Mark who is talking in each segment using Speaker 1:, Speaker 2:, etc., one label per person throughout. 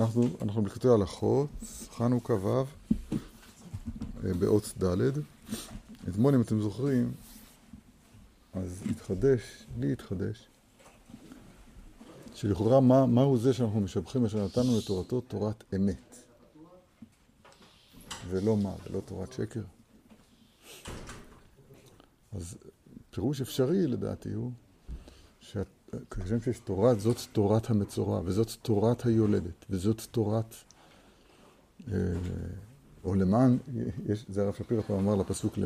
Speaker 1: אנחנו, אנחנו בכתבי הלכות, חנוכה ו', אה, באות ד'. אתמול, אם אתם זוכרים, אז התחדש, לי התחדש, שלכאורה מה, מהו זה שאנחנו משבחים אשר נתנו לתורתו תורת אמת. ולא מה, ולא תורת שקר. אז פירוש אפשרי לדעתי הוא כשם שיש תורה, זאת תורת המצורע, וזאת תורת היולדת, וזאת תורת... אה, או למען, יש, זה הרב שפירא פעם אמר לפסוק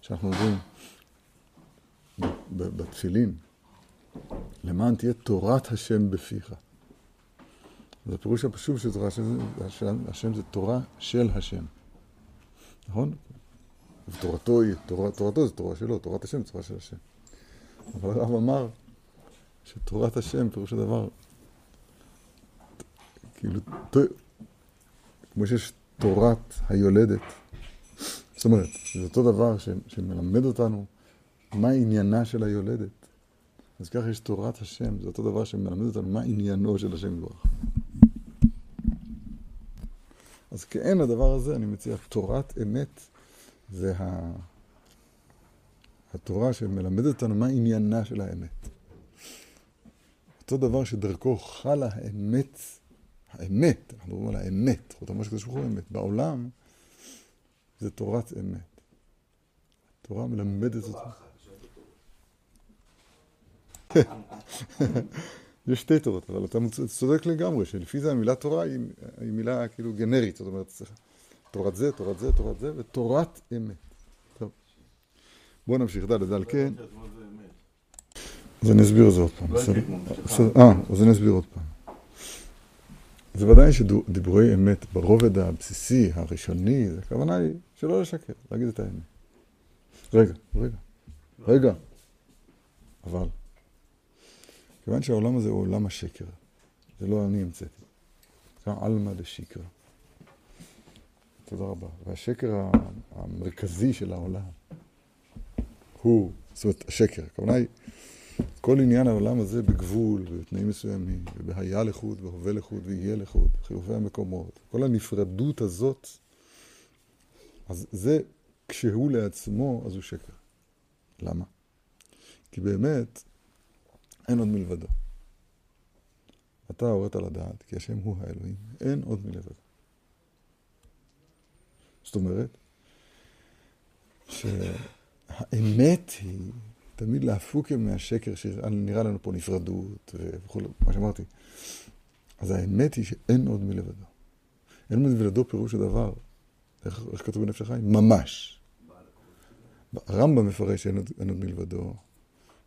Speaker 1: שאנחנו אומרים בתפילין, למען תהיה תורת השם בפיך. אז הפירוש הפשוט של תורת השם, השם זה תורה של השם, נכון? ותורתו היא, תורה, תורתו זה תורה שלו, תורת השם זה תורה של השם. אבל הרב אמר שתורת השם, פירוש הדבר, כאילו, כמו שיש תורת היולדת, זאת אומרת, זה אותו דבר ש, שמלמד אותנו מה עניינה של היולדת. אז ככה יש תורת השם, זה אותו דבר שמלמד אותנו מה עניינו של השם יברך. אז כאין הדבר הזה, אני מציע, תורת אמת זה ה... התורה שמלמדת אותנו מה עניינה של האמת. אותו דבר שדרכו חלה האמת, האמת, אנחנו מדברים על האמת, חותם שקדוש ברוך הוא אמת, בעולם זה תורת אמת. התורה מלמדת אותה. יש שתי תורות, אבל אתה צודק לגמרי, שלפי זה המילה תורה היא, היא מילה כאילו גנרית, זאת אומרת, תורת זה, תורת זה, תורת זה, ותורת אמת. טוב. בואו נמשיך, ד' על כן. אז אני אסביר את זה עוד פעם. אה, אז אני אסביר עוד פעם. זה ודאי שדיבורי אמת ברובד הבסיסי, הראשוני, הכוונה היא שלא לשקר, להגיד את האמת. רגע, רגע, רגע. אבל, כיוון שהעולם הזה הוא עולם השקר, זה לא אני המצאתי, זה עלמא דשיקרא. תודה רבה. והשקר המרכזי של העולם הוא, זאת אומרת, השקר, הכוונה היא כל עניין העולם הזה בגבול, בתנאים מסוימים, ובהיה לחוד, והווה לחוד, ויהיה לחוד, חילופי המקומות, כל הנפרדות הזאת, אז זה, כשהוא לעצמו, אז הוא שקר. למה? כי באמת, אין עוד מלבדו. אתה הורית לדעת, כי השם הוא האלוהים, אין עוד מלבדו. זאת אומרת, שהאמת היא תמיד להפוק מהשקר שנראה לנו פה נפרדות וכו', מה שאמרתי. אז האמת היא שאין עוד מלבדו. אין עוד מלבדו פירוש הדבר, איך, איך כתוב בנפש החיים? ממש. הרמב"ם מפרש שאין עוד, עוד מלבדו,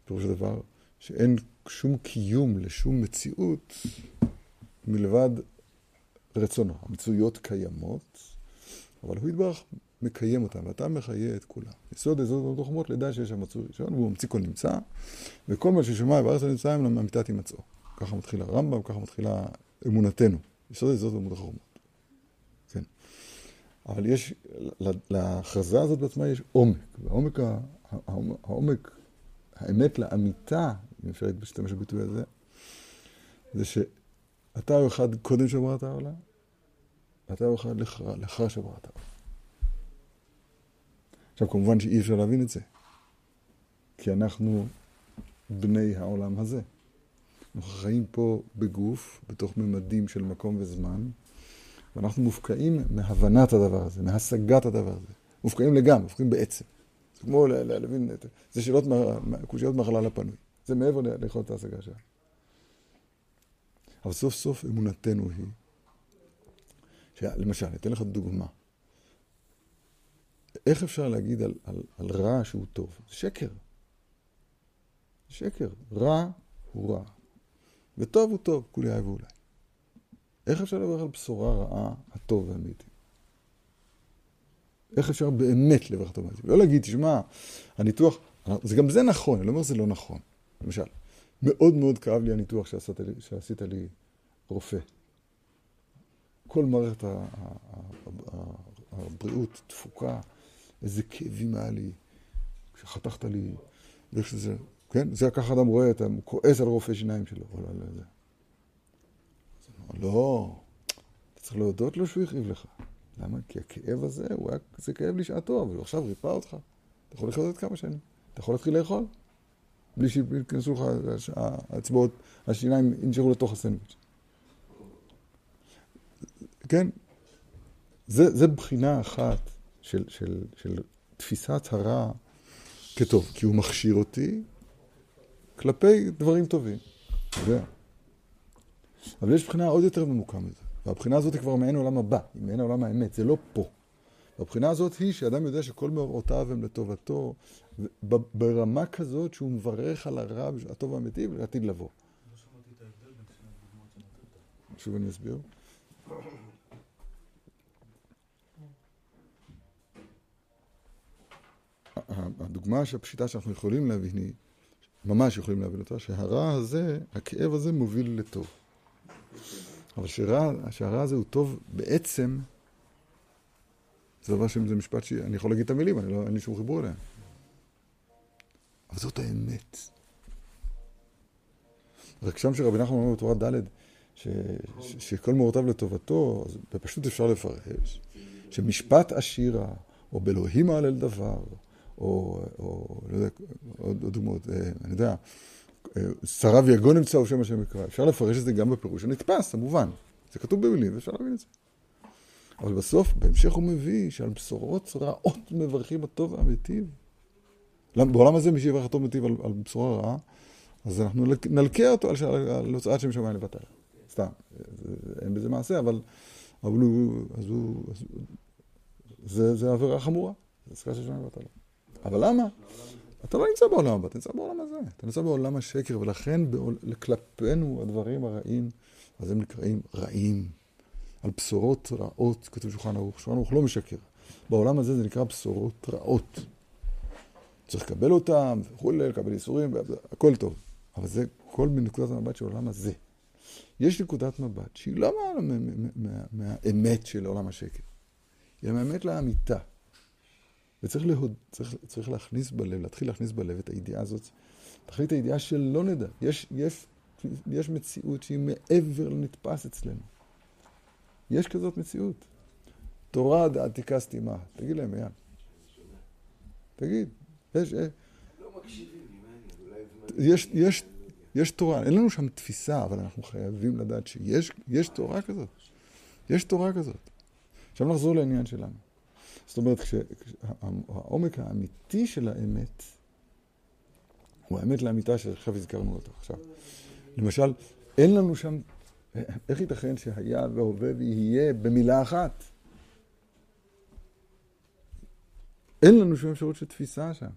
Speaker 1: פירוש הדבר שאין שום קיום לשום מציאות מלבד רצונו. המצויות קיימות, אבל הוא יתברך מקיים אותם, ואתה מחיה את כולם. יסוד יסוד החוכמות, לדע שיש שם מצוי ראשון, והוא ממציא כל נמצא, וכל מה ששמע בארץ הנמצא הם למיטת הימצאו. ככה מתחיל הרמב"ם, ככה מתחילה אמונתנו. יסוד יסוד אמונות החוכמות. כן. אבל יש, להכרזה הזאת בעצמה יש עומק, והעומק, העומק, האמת לאמיתה, אם אפשר להשתמש בביטוי הזה, זה שאתה הוא אחד קודם שבראת העולם, ואתה הוא אחד לאחר שבראת העולם. עכשיו, כמובן שאי אפשר להבין את זה, כי אנחנו בני העולם הזה. אנחנו חיים פה בגוף, בתוך ממדים של מקום וזמן, ואנחנו מופקעים מהבנת הדבר הזה, מהשגת הדבר הזה. מופקעים לגמרי, מופקעים בעצם. זה כמו להבין, זה שאלות, קושיות מהחלל הפנוי. זה מעבר ליכולת ההשגה שלה. אבל סוף סוף אמונתנו היא, למשל, אתן לך דוגמה. איך אפשר להגיד על, על, על רע שהוא טוב? זה שקר. שקר. רע הוא רע. וטוב הוא טוב, כולי אהב ואולי. איך אפשר לברך על בשורה רעה, הטוב והאמיתי? איך אפשר באמת לברך את האמיתי? לא להגיד, תשמע, הניתוח, זה גם זה נכון, אני לא אומר שזה לא נכון. למשל, מאוד מאוד כאב לי הניתוח שעשית לי, שעשית לי רופא. כל מערכת הבריאות תפוקה, איזה כאבים היה לי, כשחתכת לי, ואיך שזה, כן? זה ככה אדם רואה, אתה כועס על רופא שיניים שלו. לא, לא, לא. צריך להודות לו שהוא הכאיב לך. למה? כי הכאב הזה, הוא היה, זה כאב לשעתו, אבל הוא עכשיו ריפא אותך. אתה יכול לחיות עוד כמה שנים. אתה יכול להתחיל לאכול. בלי שיכנסו לך האצבעות, השיניים ינשארו לתוך הסנדוויץ'. כן? זה, זה בחינה אחת של, של, של תפיסת הרע כטוב, כי הוא מכשיר אותי כלפי דברים טובים. יודע. אבל יש בחינה עוד יותר ממוקה מזה, והבחינה הזאת היא כבר מעין עולם הבא, היא מעין עולם האמת, זה לא פה. והבחינה הזאת היא שאדם יודע שכל מאורעותיו הם לטובתו, ברמה כזאת שהוא מברך על הרע, הטוב האמיתי, ולעתיד לבוא. שוב אני אסביר. הדוגמה הפשיטה שאנחנו יכולים להבין היא, ממש יכולים להבין אותה, שהרע הזה, הכאב הזה מוביל לטוב. אבל שהרע הזה הוא טוב בעצם, זה דבר שזה משפט שאני יכול להגיד את המילים, אני לא, אין לי שום חיבור אליהם. אבל זאת האמת. רק שם שרבי נחמן אומר בתורה ד' שכל מאורותיו לטובתו, אז בפשוט אפשר לפרש שמשפט עשירה, או באלוהים העלל דבר, או, או לא יודע, עוד, עוד דוגמאות, אה, אני יודע, אה, שרה ויגון נמצא שם השם יקרא. אפשר לפרש את זה גם בפירוש הנתפס, המובן. זה כתוב במילים, ואפשר להבין את זה. אבל בסוף, בהמשך הוא מביא שעל בשורות רעות מברכים הטוב והמיטיב. בעולם הזה מי שיברך הטוב והמיטיב על, על בשורה רעה, אז אנחנו נלקה אותו על הוצאת שם שמיים לבטל. סתם, אין בזה מעשה, אבל, אבל הוא, אז הוא, אז, זה, זה עבירה חמורה, זה עסקה של שמיים לבטל. אבל למה? אתה לא נמצא בעולם הבא, אתה נמצא בעולם הזה. אתה נמצא בעולם השקר, ולכן בעול, כלפינו הדברים הרעים, אז הם נקראים רעים. על בשורות רעות, כתוב שולחן ערוך. שולחן ערוך לא משקר. בעולם הזה זה נקרא בשורות רעות. צריך לקבל אותם, וכולי, לקבל איסורים, הכל טוב. אבל זה כל מנקודת המבט של העולם הזה. יש נקודת מבט שהיא לא מהאמת של עולם השקר, היא מהאמת לאמיתה. וצריך להוד, צריך, צריך להכניס בלב, להתחיל להכניס בלב את הידיעה הזאת. תחליט הידיעה שלא נדע. יש, יש, יש מציאות שהיא מעבר לנתפס אצלנו. יש כזאת מציאות. תורה דעתיקה סתימה. תגיד להם, מיד. תגיד. יש, אה, לא יש, יש, יש תורה. אין לנו שם תפיסה, אבל אנחנו חייבים לדעת שיש תורה כזאת. יש תורה כזאת. עכשיו נחזור לעניין שלנו. זאת אומרת, העומק האמיתי של האמת הוא האמת לאמיתה שעכשיו הזכרנו אותו עכשיו. למשל, אין לנו שם, איך ייתכן שהיה והווה ויהיה במילה אחת? אין לנו שום אפשרות של תפיסה שם.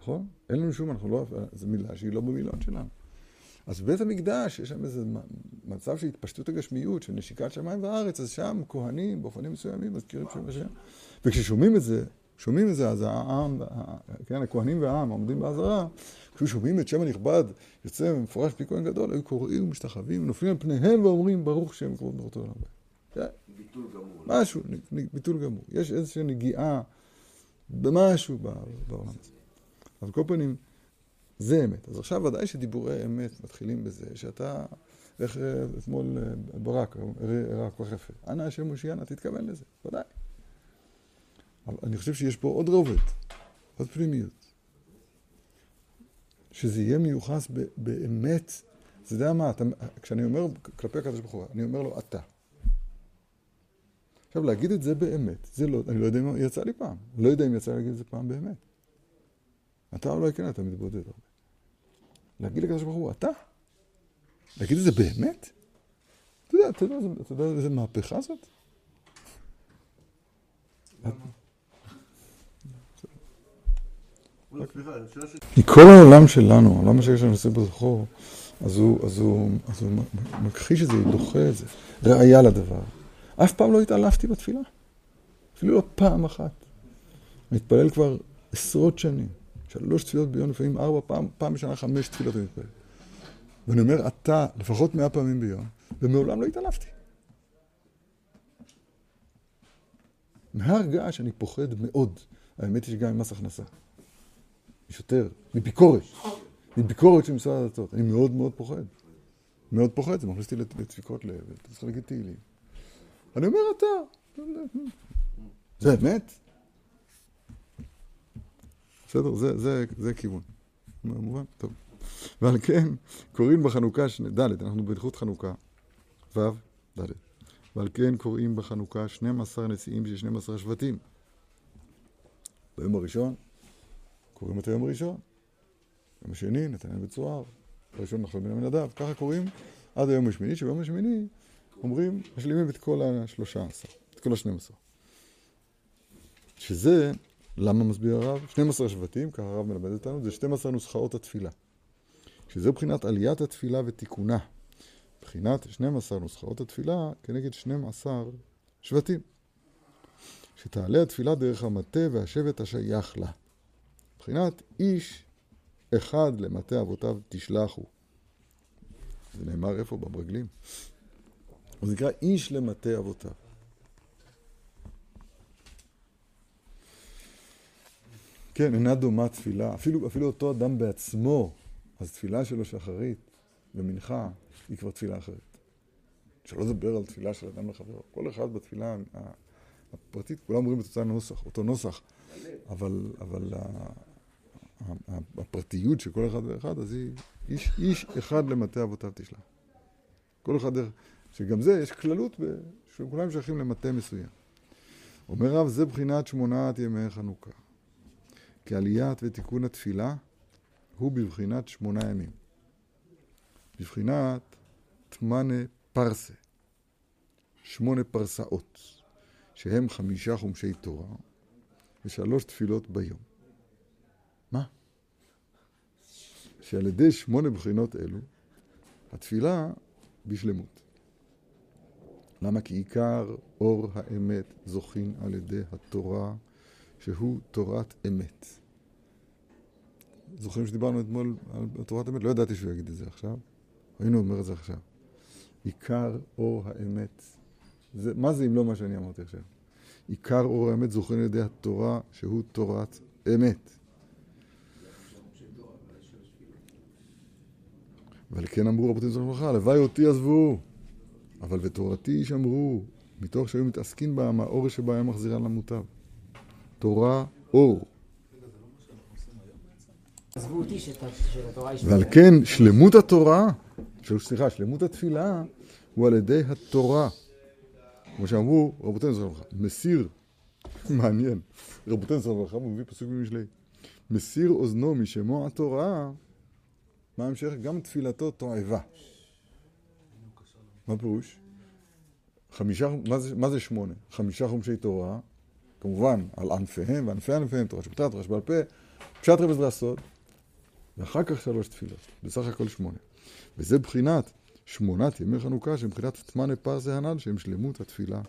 Speaker 1: נכון? אין לנו שום, אנחנו לא, זו מילה שהיא לא במילון שלנו. אז בבית המקדש יש שם איזה מצב של התפשטות הגשמיות, של נשיקת שמיים וארץ, אז שם כהנים באופנים מסוימים מזכירים שם השם. וכששומעים את זה, שומעים את זה, אז העם, כן, הכהנים והעם עומדים באזהרה, כששומעים את שם הנכבד יוצא מפורש פי כהן גדול, היו קוראים ומשתחווים, נופלים על פניהם ואומרים ברוך שם כבוד מרותו לעולם.
Speaker 2: כן? ביטול גמור.
Speaker 1: משהו, ביטול גמור. יש איזושהי נגיעה במשהו בעולם הזה. על כל פנים, זה אמת. אז עכשיו ודאי שדיבורי אמת מתחילים בזה, שאתה, איך אה, אתמול אה, ברק הראה כל כך יפה, אנא השם מושיענה, תתכוון לזה, ודאי. אבל אני חושב שיש פה עוד רובד, עוד פנימיות. שזה יהיה מיוחס ב- באמת, אתה יודע מה, אתה, כשאני אומר כלפי הקדוש ברוך הוא, אני אומר לו אתה. עכשיו, להגיד את זה באמת, זה לא, אני לא יודע אם יצא לי פעם, לא יודע אם יצא לי להגיד את זה פעם באמת. אתה אולי כן, אתה מתבודד הרבה. להגיד לקדוש ברוך הוא, אתה? להגיד את זה באמת? אתה יודע, אתה יודע, אתה יודע איזה מהפכה זאת? מכל העולם שלנו, העולם שיש לנו עושה בזכור, אז הוא, אז הוא, אז הוא מכחיש את זה, הוא דוחה את זה. ראיה לדבר. אף פעם לא התעלפתי בתפילה. אפילו לא פעם אחת. מתפלל כבר עשרות שנים. שלוש תפילות ביום, לפעמים ארבע, פעם, פעם בשנה חמש תפילות אני מתפלל. ואני אומר, אתה, לפחות מאה פעמים ביום, ומעולם לא התעלפתי. מהר געש אני פוחד מאוד. האמת היא שגם ממס הכנסה. יש יותר, מביקורת. מביקורת של משרד הדתות. אני מאוד מאוד פוחד. מאוד פוחד, זה מכניס אותי לדפיקות לב, צריך להגיד תהילים. אני אומר אתה, זה אמת? בסדר? זה, זה, זה כיוון. מובן? טוב. ועל כן, קוראים בחנוכה, ד', אנחנו בהלכות חנוכה, ו', ד'. ועל כן קוראים בחנוכה 12 נשיאים של 12 שבטים. ביום הראשון קוראים את היום הראשון. ביום השני נתניה בצוהר. בראשון נחשוב בן המנדב. ככה קוראים עד היום השמיני, שביום השמיני אומרים, משלימים את כל השלושה עשר, את כל השנים עשר. שזה, למה מסביר הרב? 12 שבטים, ככה הרב מלמד אותנו, זה 12 נוסחאות התפילה. שזה מבחינת עליית התפילה ותיקונה. מבחינת 12 נוסחאות התפילה כנגד 12 שבטים. שתעלה התפילה דרך המטה והשבט השייך לה. מבחינת איש אחד למטה אבותיו תשלחו. זה נאמר איפה? במרגלים. זה נקרא איש למטה אבותיו. כן, אינה דומה תפילה. אפילו, אפילו אותו אדם בעצמו, אז תפילה שלו שחרית ומנחה היא כבר תפילה אחרת. שלא לדבר על תפילה של אדם לחברו. כל אחד בתפילה הפרטית, כולם אומרים את אותו נוסח, אותו נוסח, אבל, אבל הפרטיות של כל אחד ואחד, אז היא איש, איש אחד למטה אבותיו תשלח. כל אחד שגם זה, יש כללות, שכולם שייכים למטה מסוים. אומר רב, זה בחינת שמונת ימי חנוכה. כי עליית ותיקון התפילה הוא בבחינת שמונה ימים. בבחינת תמנה פרסה, שמונה פרסאות, שהם חמישה חומשי תורה ושלוש תפילות ביום. מה? שעל ידי שמונה בחינות אלו, התפילה בשלמות. למה? כי עיקר אור האמת זוכין על ידי התורה, שהוא תורת אמת. זוכרים שדיברנו אתמול על תורת אמת? לא ידעתי שהוא יגיד את זה עכשיו. הוא אומר את זה עכשיו. עיקר אור האמת. זה, מה זה אם לא מה שאני אמרתי עכשיו? עיקר אור האמת זוכרים על ידי התורה, שהוא תורת אמת. ועל כן אמרו רבותינו זכרונו לברכה, הלוואי אותי עזבו, אבל ותורתי ישמרו, מתוך שהיו מתעסקים בה, מהאור שבה היה מחזירה למוטב. תורה אור. ועל כן שלמות התורה, סליחה, שלמות התפילה, הוא על ידי התורה. כמו שאמרו רבותינו זכרונו לברכה, מסיר, מעניין, רבותינו זכרונו לברכה מביא פסוק במשלי, מסיר אוזנו משמוע התורה מה המשך? גם תפילתו תועבה. מה פירוש? חמישה, מה זה, מה זה שמונה? חמישה חומשי תורה, כמובן, על ענפיהם וענפי ענפיהם, תורה שבתת, תורה שבעל פה, פשט רמז והסוד, ואחר כך שלוש תפילות, בסך הכל שמונה. וזה בחינת שמונת ימי חנוכה, שהם בחינת תמנה פרסי הנ"ל, שהם שלמות התפילה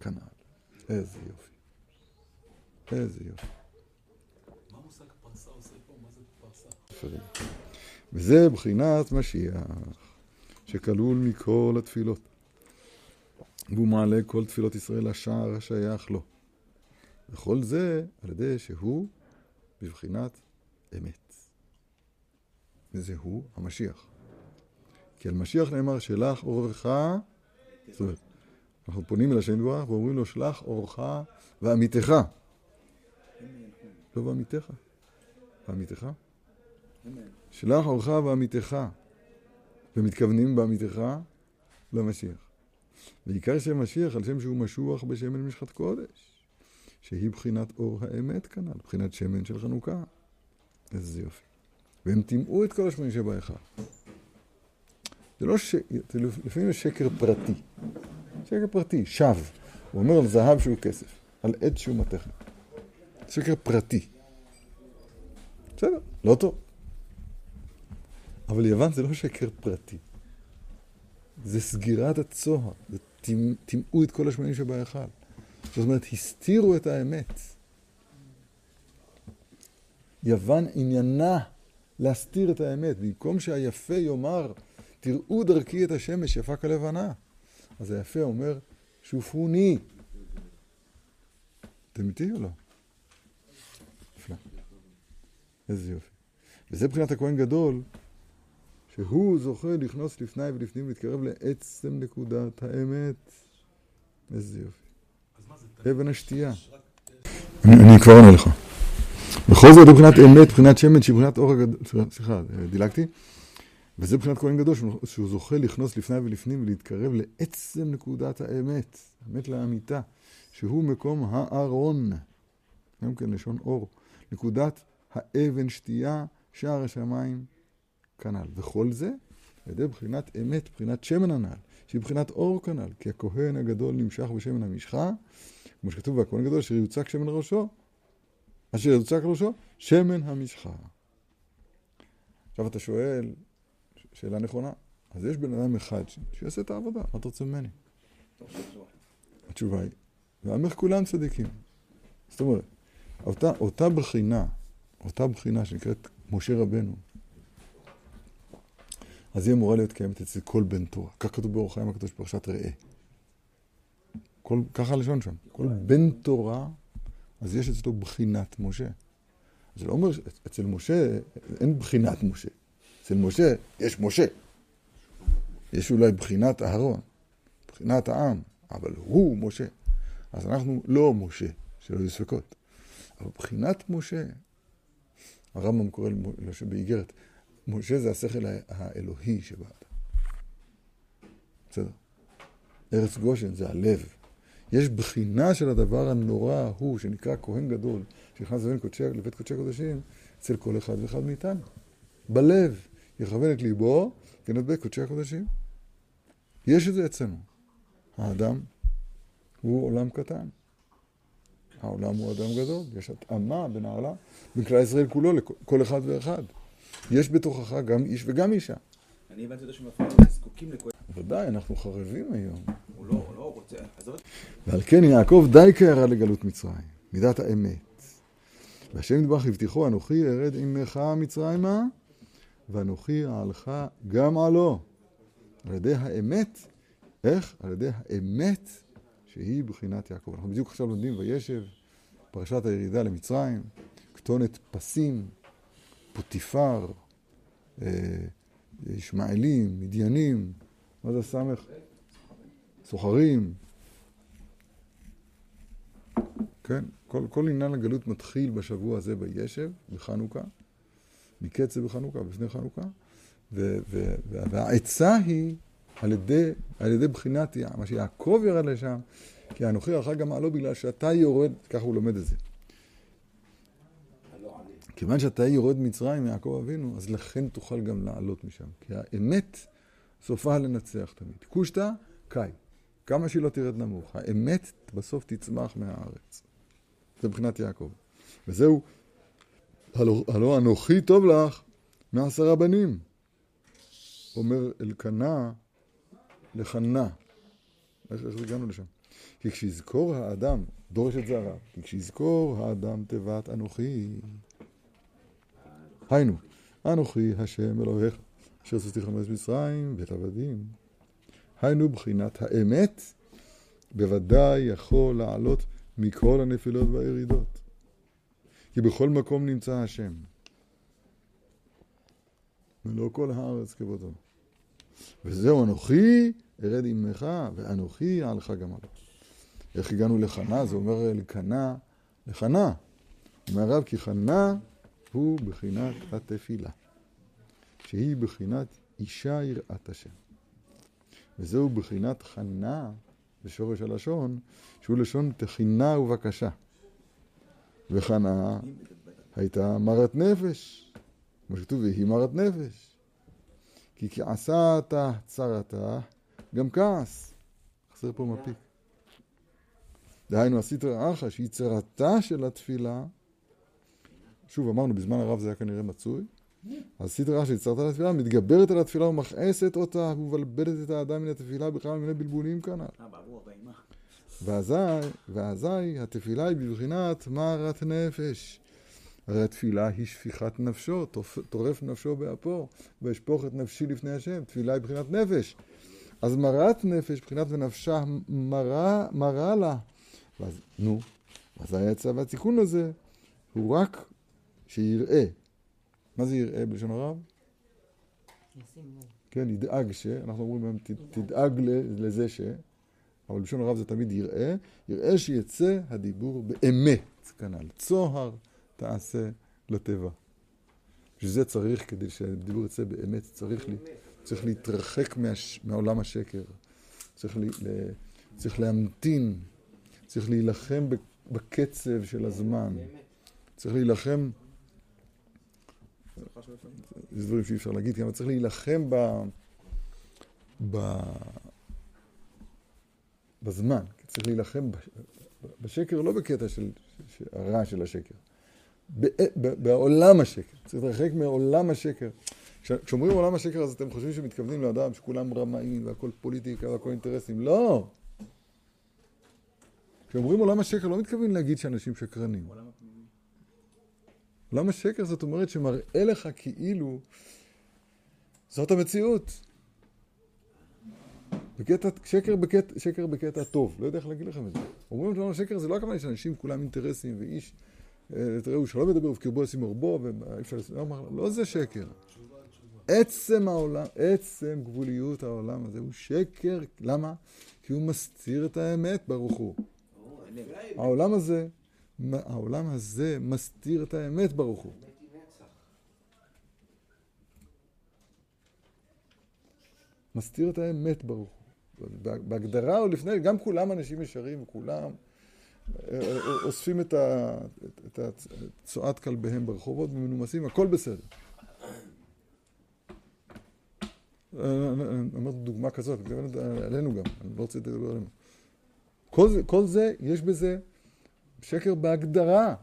Speaker 1: כנ"ל. איזה יופי. איזה יופי. מה מושג פרסה עושה פה? מה זה פרסה? וזה בחינת משיח, שכלול מכל התפילות. והוא מעלה כל תפילות ישראל לשער השייך לו. וכל זה על ידי שהוא בבחינת אמת. וזה הוא המשיח. כי על משיח נאמר שלח אורך, זאת אומרת, אנחנו פונים אל השם יתברך ואומרים לו שלח אורך ועמיתך. לא ועמיתך, ועמיתך. שלח אורך ועמיתך, ומתכוונים בעמיתך למשיח. ועיקר שם משיח על שם שהוא משוח בשמן משחת קודש, שהיא בחינת אור האמת כנ"ל, בחינת שמן של חנוכה. איזה יופי. והם טימאו את כל השמונים שבהיכל. זה לא ש... זה לפעמים יש שקר פרטי. שקר פרטי, שווא. הוא אומר על זהב שהוא כסף, על עד שהוא מתכת. שקר פרטי. בסדר, לא טוב. אבל יוון זה לא שקר פרטי. זה סגירת הצוהר, זה טימאו את כל השמנים שבהיכל. זאת אומרת, הסתירו את האמת. יוון עניינה להסתיר את האמת. במקום שהיפה יאמר, תראו דרכי את השמש יפה כלבנה. אז היפה אומר, שופרוני. אתם איתי או לא? נפלא. איזה יופי. וזה מבחינת הכהן גדול, שהוא זוכה לכנוס לפני ולפנים ולהתקרב לעצם נקודת האמת. איזה יופי. אבן השתייה. אני כבר עונה לך. בכל זאת, מבחינת אמת, מבחינת שמן, שהיא מבחינת אור הגדול, סליחה, דילגתי. וזה מבחינת כהן גדול, שהוא זוכה לכנוס לפני ולפנים ולהתקרב לעצם נקודת האמת, האמת לאמיתה, שהוא מקום הארון, גם כן לשון אור, נקודת האבן שתייה, שער השמיים, כנ"ל. וכל זה על ידי בחינת אמת, בחינת שמן הנ"ל, שהיא בחינת אור כנ"ל, כי הכהן הגדול נמשך בשמן המשחה, כמו שכתוב והכהן הגדול, אשר יוצק שמן ראשו, אשר יוצק ראשו, שמן המשחה. עכשיו אתה שואל, שאלה נכונה, אז יש בן אדם אחד שיעשה את העבודה, מה אתה רוצה ממני? התשובה היא, ועמך כולם צדיקים. זאת אומרת, אותה, אותה בחינה, אותה בחינה שנקראת משה רבנו, אז היא אמורה להיות קיימת אצל כל בן תורה. כך כתוב באורח חיים הקדוש פרשת ראה. כל, ככה הלשון שם. כל בן תורה, אז יש אצלו בחינת משה. זה לא אומר שאצל משה אין בחינת משה. אצל משה יש משה. יש אולי בחינת אהרון, בחינת העם, אבל הוא משה. אז אנחנו לא משה, שלא יהיו ספקות. אבל בחינת משה, הרמב"ם קורא למשה באיגרת, משה זה השכל האלוהי שבאדם. בסדר. ארץ גושן זה הלב. יש בחינה של הדבר הנורא ההוא, שנקרא כהן גדול, שנכנס לבית קודשי הקודשים, אצל כל אחד ואחד מאיתנו. בלב. יכוון את ליבו כנדבק קודשי הקודשים. יש את זה אצלנו. האדם הוא עולם קטן. העולם הוא אדם גדול. יש התאמה בין העולם, בין כלל ישראל כולו, לכל אחד ואחד. יש בתוכך גם איש וגם אישה.
Speaker 2: אני הבנתי אותו שמפעילים זקוקים לכל...
Speaker 1: ודאי, אנחנו חרבים היום.
Speaker 2: לא, לא רוצה...
Speaker 1: ועל כן יעקב די קערה לגלות מצרים, מידת האמת. והשם ידבח הבטיחו, אנוכי ארד עמך מצרימה, ואנוכי אעלך גם עלו. על ידי האמת, איך? על ידי האמת שהיא בחינת יעקב. אנחנו בדיוק עכשיו לומדים וישב, פרשת הירידה למצרים, כתונת פסים, פוטיפר, אה, ישמעאלים, מדיינים, מה זה סמך? סוחרים. כן, כל, כל עניין הגלות מתחיל בשבוע הזה בישב, בחנוכה, מקצב בחנוכה, בפני חנוכה, והעצה היא על ידי, על ידי בחינת מה שיעקב ירד לשם, כי אנוכי הלכה גם מעלו בגלל שאתה יורד, ככה הוא לומד את זה. כיוון שאתה יורד מצרים מיעקב אבינו, אז לכן תוכל גם לעלות משם. כי האמת סופה לנצח תמיד. קושטא, קאי. כמה שהיא לא תרד נמוך. האמת בסוף תצמח מהארץ. זה מבחינת יעקב. וזהו, הלא, אנוכי טוב לך מעשרה בנים. אומר אלקנה לחנה. איך הגענו לשם? כי כשיזכור האדם, דורש את זה הרב, כי כשיזכור האדם תיבת אנוכי היינו, אנוכי השם אלוהיך, אשר עשיתי חמש מצרים ואת עבדים. היינו בחינת האמת, בוודאי יכול לעלות מכל הנפילות והירידות. כי בכל מקום נמצא השם. ולא כל הארץ כבודו. וזהו אנוכי ארד עמך, ואנוכי אעלך גם עליו. איך הגענו לחנה? זה אומר אלקנה לחנה. אומר הרב כי חנה הוא בחינת התפילה, שהיא בחינת אישה יראת השם. וזהו בחינת חנה בשורש הלשון, שהוא לשון תחינה ובקשה. וחנה הייתה מרת נפש, כמו שכתוב, והיא מרת נפש. כי כעסתה צרתה, גם כעס. חסר פה מפיק. דהיינו, עשית רעך שהיא צרתה של התפילה, שוב, אמרנו, בזמן הרב זה היה כנראה מצוי. אז סדרה שהצטרתה לתפילה, מתגברת על התפילה ומכעסת אותה, ומבלבלת את האדם מן התפילה בכלל מיני בלבולים כנ"ל. ואזי, ואזי התפילה היא בבחינת מרת נפש. הרי התפילה היא שפיכת נפשו, טורף נפשו באפו, ואשפוך את נפשי לפני השם. תפילה היא בבחינת נפש. אז מרת נפש, בחינת ונפשה מרה, מרה לה. ואז, נו, אז הצו והתיקון הזה, הוא רק שיראה. מה זה יראה בלשון הרב? כן, ידאג ש, אנחנו אומרים "ת- תדאג לזה ש, אבל בלשון הרב זה תמיד יראה, יראה שיצא הדיבור באמת, כנ"ל. צוהר תעשה לתיבה. בשביל זה צריך, כדי שהדיבור יצא באמת, צריך, לי, צריך להתרחק מהש, מעולם השקר. צריך, לי, ל, צריך להמתין, צריך להילחם בקצב של הזמן. צריך להילחם. יש דברים שאי אפשר להגיד, אבל צריך להילחם ב... ב... בזמן. צריך להילחם בש... בשקר, לא בקטע של. הרע של השקר. ב... בעולם השקר. צריך להתרחק מעולם השקר. כש... כשאומרים עולם השקר, אז אתם חושבים שמתכוונים לאדם שכולם רמאים והכל פוליטיקה והכל אינטרסים. לא! כשאומרים עולם השקר, לא מתכוונים להגיד שאנשים שקרנים.
Speaker 2: עולם
Speaker 1: עולם השקר זאת אומרת שמראה לך כאילו זאת המציאות. בקטע, שקר בקטע, שקר בקטע טוב, לא יודע איך להגיד לכם את זה. אומרים שעולם השקר זה לא הכוונה שאנשים כולם אינטרסים ואיש, אה, תראו, שלא מדבר ובקרבו ישים אורבו ואי אפשר לשים, לא, לא זה שקר. עצם העולם, עצם גבוליות העולם הזה הוא שקר, למה? כי הוא מסתיר את האמת ברוך הוא. העולם הזה, העולם הזה מסתיר את האמת ברוך הוא. מסתיר את האמת ברוך הוא. בהגדרה או לפני, גם כולם אנשים ישרים וכולם אה, אה, אוספים את ה- את צואת כלביהם ברחובות ומנומסים, הכל בסדר. אה, אני אומר דוגמה כזאת, עלינו גם, אני לא רוצה לדבר עלינו. כל זה, כל זה, יש בזה שקר בהגדרה.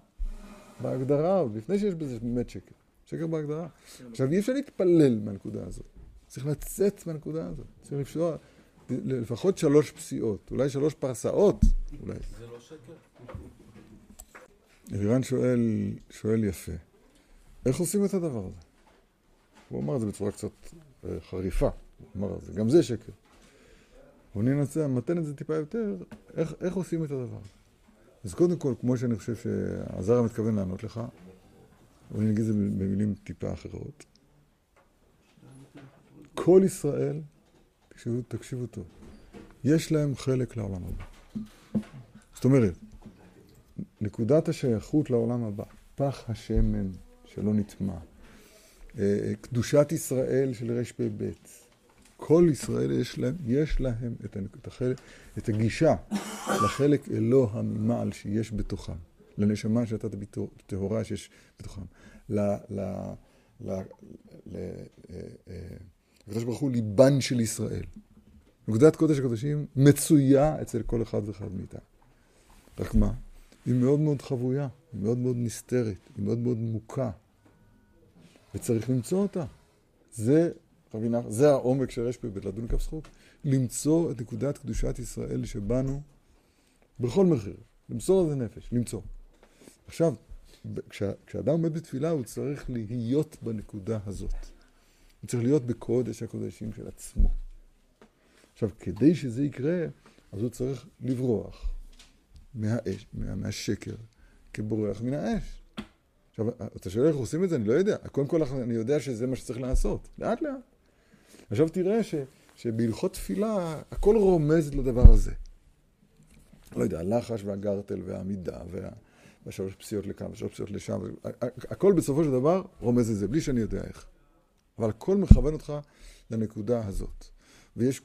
Speaker 1: בהגדרה, עוד לפני שיש בזה באמת שקר. שקר בהגדרה. עכשיו, אי אפשר להתפלל מהנקודה הזאת. צריך לצאת מהנקודה הזאת. צריך לפסוע לפחות שלוש פסיעות, אולי שלוש פרסאות, אולי.
Speaker 3: זה לא שקר?
Speaker 1: אלירן שואל, שואל יפה, איך עושים את הדבר הזה? הוא אמר את זה בצורה קצת אה, חריפה. הוא אמר, "זה- גם זה שקר. אבל אני אנסה, מתן את זה טיפה יותר, איך, איך עושים את הדבר הזה? אז קודם כל, כמו שאני חושב שהזר מתכוון לענות לך, אבל אני אגיד את זה במילים טיפה אחרות. כל ישראל, תקשיבו, תקשיבו טוב, יש להם חלק לעולם הבא. זאת אומרת, נקודת השייכות לעולם הבא, פח השמן שלא נטמע, אה, קדושת ישראל של רפ"ב, כל ישראל יש להם, יש להם את, את, החלק, את הגישה לחלק אלוה ממעל שיש בתוכם, לנשמה שהייתה טהורה שיש בתוכם, ל... ל, ל, ל אה, אה, הקדוש ברוך הוא ליבן של ישראל. נקודת קודש הקודשים מצויה אצל כל אחד ואחד מאיתנו. רק מה? היא מאוד מאוד חבויה, היא מאוד מאוד נסתרת, היא מאוד מאוד מוכה. וצריך למצוא אותה. זה, נחמן, זה העומק של רשפ"ב, לדון כף זכות. למצוא את נקודת קדושת ישראל שבנו בכל מחיר. למסור על זה נפש, למצוא. עכשיו, כשה, כשאדם עומד בתפילה, הוא צריך להיות בנקודה הזאת. הוא צריך להיות בקודש הקודשים של עצמו. עכשיו, כדי שזה יקרה, אז הוא צריך לברוח מהאש, מה, מהשקר, כבורח מן האש. עכשיו, אתה שואל איך עושים את זה? אני לא יודע. קודם כל, אני יודע שזה מה שצריך לעשות. לאט לאט. עכשיו תראה ש, שבהלכות תפילה, הכל רומז לדבר הזה. לא יודע, הלחש והגרטל והעמידה וה, והשלוש פסיעות לכאן ושלוש פסיעות לשם. הכל בסופו של דבר רומז לזה, בלי שאני יודע איך. אבל הכל מכוון אותך לנקודה הזאת. ויש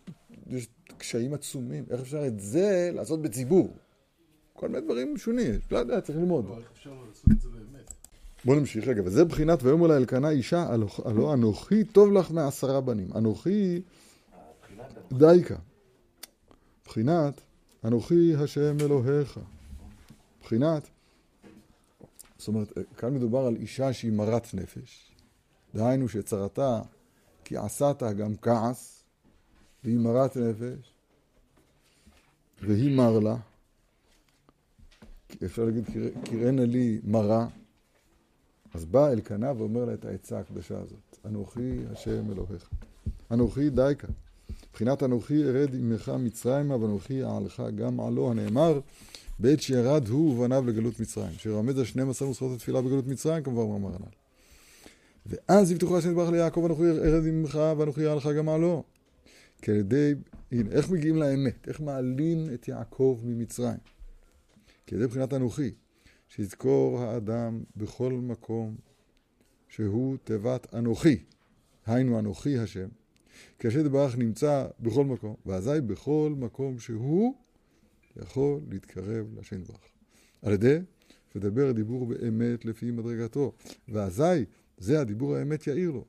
Speaker 1: יש קשיים עצומים. איך אפשר את זה לעשות בציבור? כל מיני דברים שונים. לא יודע, צריך ללמוד.
Speaker 3: איך אפשר לא לעשות את זה באמת?
Speaker 1: בוא נמשיך רגע, וזה בחינת ויאמר לה אלקנה אישה, הלא- אנוכי טוב לך מעשרה בנים. אנוכי דייקה. בחינת אנוכי השם אלוהיך. בחינת, זאת אומרת, כאן מדובר על אישה שהיא מרת נפש. דהיינו שצרתה כי עשת גם כעס, והיא מרת נפש, והיא מר לה. אפשר להגיד, "קרא- קראנה לי מרה. אז בא אלקנה ואומר לה את העצה הקדושה הזאת, אנוכי השם אלוהיך. אנוכי דייקה. מבחינת אנוכי ארד עמך מצרימה ואנוכי אעלך גם עלו, הנאמר בעת שירד הוא ובניו לגלות מצרים. שרמז על 12 נוסחאות התפילה בגלות מצרים, כמובן מאמר הנ"ל. ואז יבטחו השם יתברך ליעקב, אנוכי ארד עמך ואנוכי אעלך גם מעלו. כי על ידי, הנה, איך מגיעים לאמת? איך מעלים את יעקב ממצרים? כי על ידי בחינת אנוכי, שיזכור האדם בכל מקום שהוא תיבת אנוכי, היינו אנוכי השם, כי השם יתברך נמצא בכל מקום, ואזי בכל מקום שהוא יכול להתקרב להשם יתברך. על ידי שתדבר דיבור באמת לפי מדרגתו, ואזי זה הדיבור האמת יאיר לו.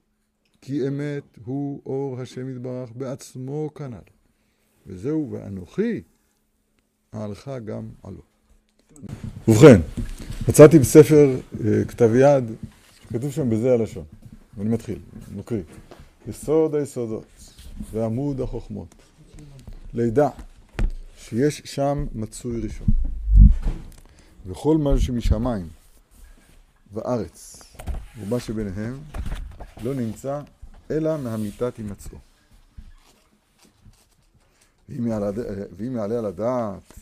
Speaker 1: כי אמת הוא אור השם יתברך בעצמו כנ"ל. וזהו, ואנוכי אהלך גם עלו. ובכן, מצאתי בספר אה, כתב יד, כתוב שם בזה הלשון. ואני מתחיל, נקריא. יסוד היסודות ועמוד החוכמות. לידע שיש שם מצוי ראשון. וכל מה שמשמיים וארץ ומה שביניהם לא נמצא אלא מהמיתת הימצאו. ואם יעלה, ואם יעלה על הדעת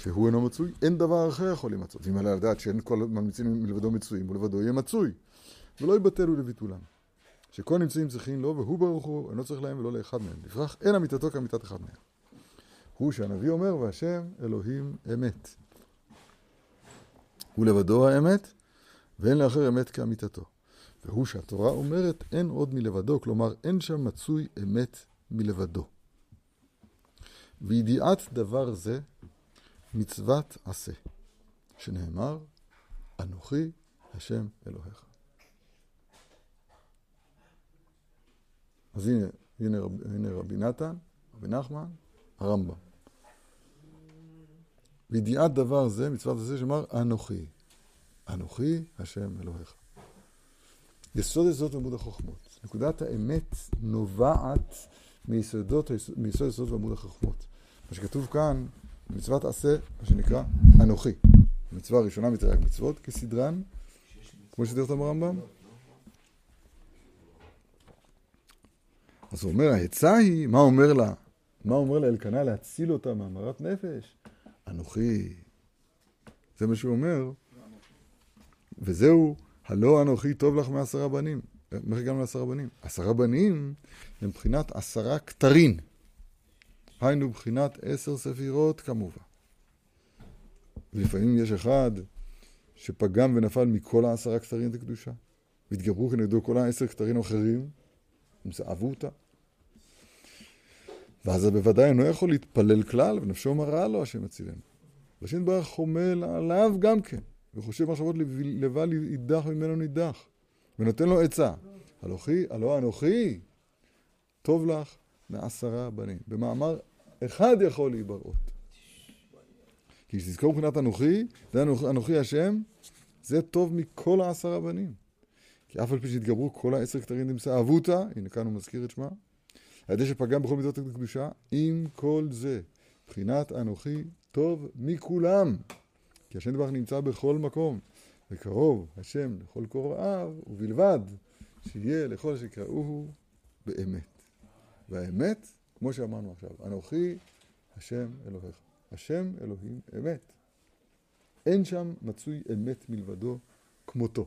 Speaker 1: שהוא אינו מצוי, אין דבר אחר יכול להימצאות. ואם יעלה על הדעת שאין כל הממליצים מלבדו מצויים, ולבדו יהיה מצוי, ולא יבטלו לביטולם. שכל נמצאים צריכים לו, והוא ברוך הוא אינו צריך להם ולא לאחד מהם. לפיכך אין אמיתתו כאמיתת אחד מהם. הוא שהנביא אומר, והשם אלוהים אמת. הוא לבדו האמת, ואין לאחר אמת כאמיתתו. והוא שהתורה אומרת אין עוד מלבדו, כלומר אין שם מצוי אמת מלבדו. וידיעת דבר זה מצוות עשה, שנאמר, אנוכי השם אלוהיך. אז הנה, הנה, רב, הנה רבי נתן, רבי נחמן, הרמב"ם. וידיעת דבר זה, מצוות עשה, שאמר, אנוכי. אנוכי השם אלוהיך. יסוד יסוד עמוד החוכמות. נקודת האמת נובעת מיסודות, מיסוד יסוד ועמוד החוכמות. מה שכתוב כאן, מצוות עשה, מה שנקרא אנוכי. המצווה הראשונה מתרי"ג מצוות, כסדרן, כמו שתראו אותם ברמב"ם. אז הוא אומר, העצה היא, מה אומר לה? מה אומר לאלקנה להציל אותה מהמרת נפש? אנוכי. זה מה שהוא אומר. וזהו, הלא אנוכי טוב לך מעשרה בנים. איך הגענו לעשרה בנים? עשרה בנים הם מבחינת עשרה כתרים. היינו בחינת עשר ספירות כמובן. ולפעמים יש אחד שפגם ונפל מכל העשרה כתרים לקדושה, והתגברו כנגדו כל העשר כתרים האחרים, הם זעבו אותה. ואז בוודאי אינו יכול להתפלל כלל, ונפשו מראה לו השם יצילנו. והשם ברוך חומל עליו גם כן, וחושב מחשבות לבל יידח ממנו נידח, ונותן לו עצה. הלוכי, הלא אנוכי, טוב לך מעשרה בנים. במאמר אחד יכול להיבראות. כי כשתזכור מבחינת אנוכי, זה אנוכי השם, זה טוב מכל העשרה בנים. כי אף על פי שהתגברו כל העשר כתרים נמצא אבותא, הנה כאן הוא מזכיר את שמה, על ידי שפגם בכל מידות הקדושה, עם כל זה, מבחינת אנוכי טוב מכולם. כי השם דבר נמצא בכל מקום, וקרוב השם לכל קוראיו, ובלבד שיהיה לכל שקראוהו באמת. והאמת, כמו שאמרנו עכשיו, אנוכי השם אלוהיך. השם אלוהים אמת. אין שם מצוי אמת מלבדו כמותו.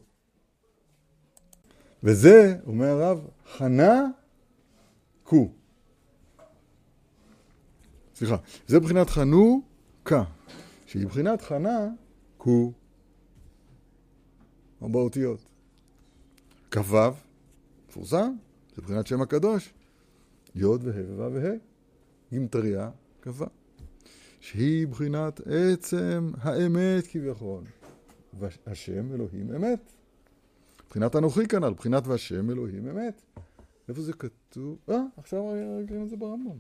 Speaker 1: וזה, אומר הרב, חנה קו. סליחה, זה בחינת חנוכה, שהיא בחינת חנה קו. אותיות. כ"ו, מפורסם, זה בחינת שם הקדוש. י' וה' וו' וה', גימטריה כ"ו. שהיא בחינת עצם האמת כביכול. והשם אלוהים אמת. בחינת אנוכי כנ"ל, בחינת והשם אלוהים אמת. איפה זה כתוב? אה, עכשיו ראינו את זה ברמב"ם.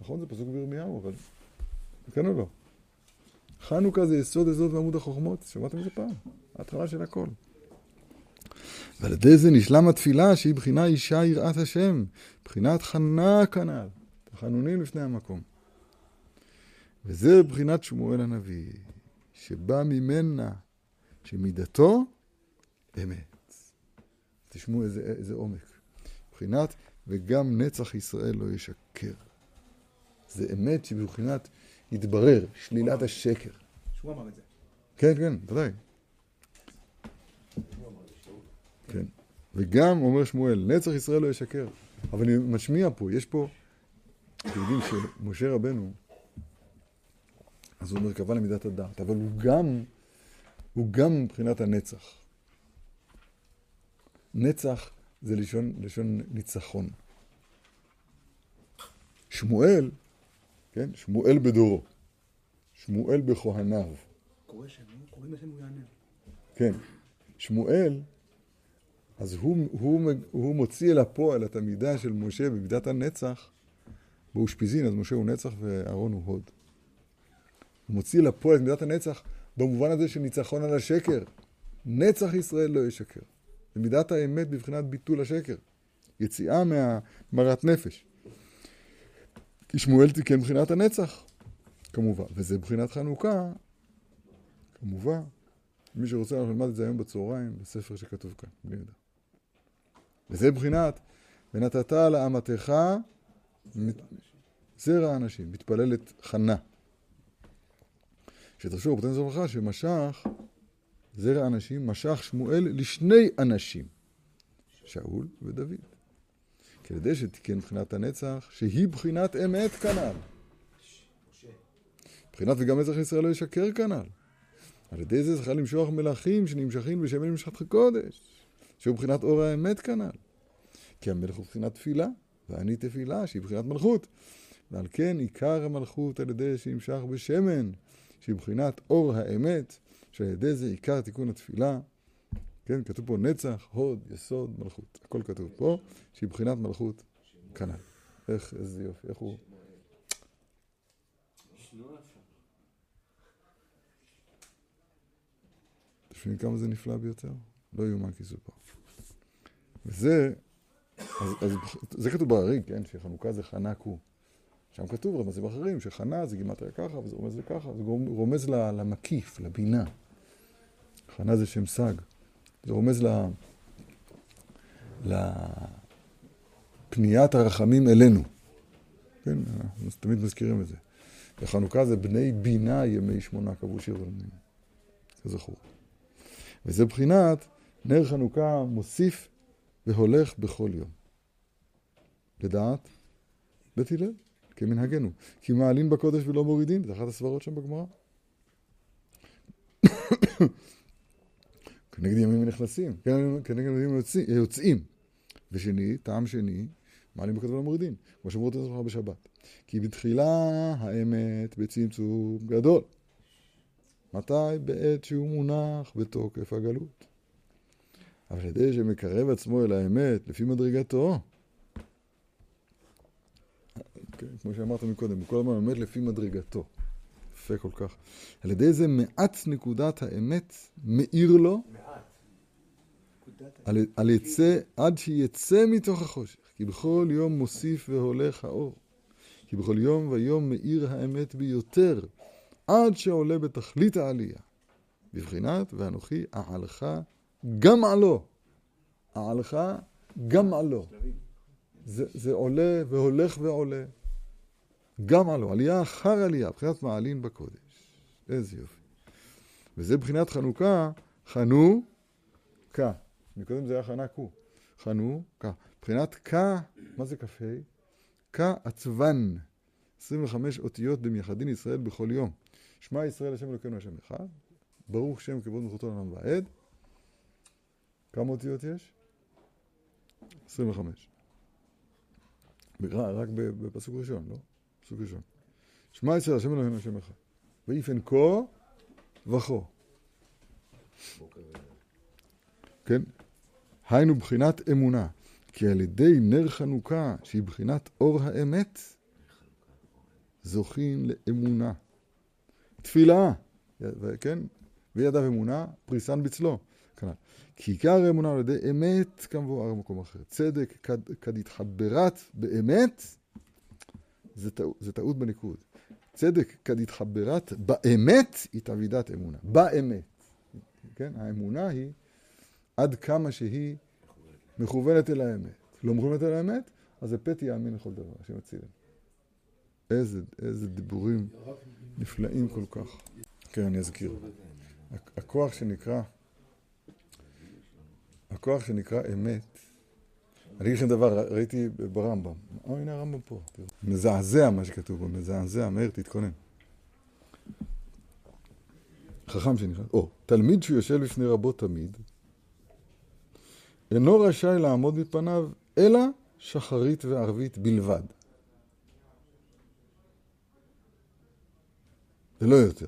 Speaker 1: נכון, זה פסוק בירמיהו, אבל... כן או לא? חנוכה זה יסוד יסוד ועמוד החוכמות, שמעתם את זה פעם? ההתחלה של הכל. ועל ידי זה נשלם התפילה שהיא בחינה אישה יראת השם, בחינת חנה כנ"ל, תחנונים לפני המקום. וזה בחינת שמואל הנביא, שבא ממנה, שמידתו אמת. תשמעו איזה, איזה עומק. בחינת וגם נצח ישראל לא ישקר. זה אמת שבבחינת יתברר, שלילת השקר.
Speaker 2: שהוא אמר את זה.
Speaker 1: כן, כן, ודאי. וגם אומר שמואל, נצח ישראל לא ישקר. אבל אני משמיע פה, יש פה, אתם יודעים שמשה רבנו, אז הוא מרכבה למידת הדעת, אבל הוא גם, הוא גם מבחינת הנצח. נצח זה לשון, לשון ניצחון. שמואל, כן, שמואל בדורו, שמואל בכהניו,
Speaker 2: קורא שם, קוראים לשם הוא יענה.
Speaker 1: כן, שמואל, אז הוא, הוא, הוא מוציא אל הפועל את המידה של משה במידת הנצח באושפיזין, אז משה הוא נצח ואהרון הוא הוד. הוא מוציא אל הפועל את מידת הנצח במובן הזה של ניצחון על השקר. נצח ישראל לא ישקר. זה מידת האמת בבחינת ביטול השקר. יציאה מהמרת נפש. כי שמואל תיקן מבחינת הנצח, כמובן. וזה מבחינת חנוכה, כמובן. מי שרוצה, אנחנו נלמד את זה היום בצהריים, בספר שכתוב כאן, בלי ידע. וזה מבחינת, ונתת לאמתך זרע אנשים, מתפללת חנה. שתחשוב, רבותינו זו ברכה, שמשך זרע אנשים, משך שמואל לשני אנשים, שאול ודוד. ידי שתיקן מבחינת הנצח, שהיא בחינת אמת כנ"ל. בחינת וגם נצח ישראל לא ישקר כנ"ל. על ידי זה זכה למשוח מלכים שנמשכים בשמן משחת קודש, שהוא בחינת אור האמת כנ"ל. כי המלך הוא בחינת תפילה, ואני תפילה, שהיא בחינת מלכות. ועל כן עיקר המלכות על ידי שנמשך בשמן, שהיא בחינת אור האמת, שעל ידי זה עיקר תיקון התפילה. כן, כתוב פה נצח, הוד, יסוד, מלכות. הכל כתוב פה, שהיא בחינת מלכות כנ"ל. איך, איזה יופי, איך הוא... אתם כמה זה נפלא ביותר? לא יאומן כי סופר. וזה, אז, אז, זה כתוב בהריג, כן? שחנוכה זה חנק הוא. שם כתוב רמזים אחרים, שחנה זה גימטריה ככה, וזה רומז לככה, זה רומז למקיף, לבינה. חנה זה שם סג. זה רומז ל... לפניית הרחמים אלינו. כן, אנחנו תמיד מזכירים את זה. וחנוכה זה בני בינה ימי שמונה קבעו שיר ולמים. כזכור. וזה בחינת נר חנוכה מוסיף והולך בכל יום. לדעת בית הלל, כמנהגנו. כי מעלים בקודש ולא מורידים, זה אחת הסברות שם בגמרא. כנגד ימים נכנסים, כן, כנגד ימים יוצאים. ושני, טעם שני, מעלים בקודש ולא מורידים, כמו שאמרו אותנו לך בשבת. כי בתחילה האמת בצמצום גדול. מתי? בעת שהוא מונח בתוקף הגלות. אבל על ידי שמקרב עצמו אל האמת לפי מדרגתו, כן, כמו שאמרת מקודם, הוא כל הזמן עומד לפי מדרגתו. יפה כל כך. על ידי זה מעט נקודת האמת מאיר לו, על, על יצא, עד שיצא מתוך החושך. כי בכל יום מוסיף והולך האור. כי בכל יום ויום מאיר האמת ביותר, עד שעולה בתכלית העלייה. בבחינת ואנוכי אעלך גם עלו. אעלך גם עלו. זה, זה עולה והולך ועולה. גם עלו, עלייה אחר עלייה, בחינת מעלין בקודש. איזה יופי. וזה בחינת חנוכה, חנוכה. מקודם זה היה חנקו. חנוכה. בחינת כ, מה זה כ"ה? כעצבן. 25 אותיות במייחדין ישראל בכל יום. שמע ישראל השם אלוקינו השם אחד, ברוך שם כבוד מלכותו לעולם ועד. כמה אותיות יש? 25. רק בפסוק ראשון, לא? פסוק ראשון. שמע ישראל השם אלוהינו השם אחד. ויפן כה וכה. כן? היינו בחינת אמונה. כי על ידי נר חנוכה, שהיא בחינת אור האמת, זוכים לאמונה. תפילה, כן? וידיו אמונה, פריסן בצלו. כנ"ל. כי עיקר האמונה על ידי אמת כמבואר במקום אחר. צדק כד, כד התחברת באמת, זה, טע, זה טעות בניקוד. צדק כד התחברת באמת היא תבידת אמונה. באמת. כן? האמונה היא עד כמה שהיא מכוונת אל האמת. לא מכוונת אל האמת, אז זה פתי יאמין לכל דבר, השם יצילם. איזה, איזה דיבורים נפלאים כל כך. כן, אני אזכיר. הכוח שנקרא הכוח שנקרא אמת, אני אגיד לכם דבר, ראיתי ברמב"ם, או הנה הרמב"ם פה, תראו. מזעזע מה שכתוב פה, מזעזע, מהר תתכונן. חכם שנכנס, או, תלמיד שהוא יושב לפני רבו תמיד, אינו רשאי לעמוד מפניו, אלא שחרית וערבית בלבד. ולא יותר.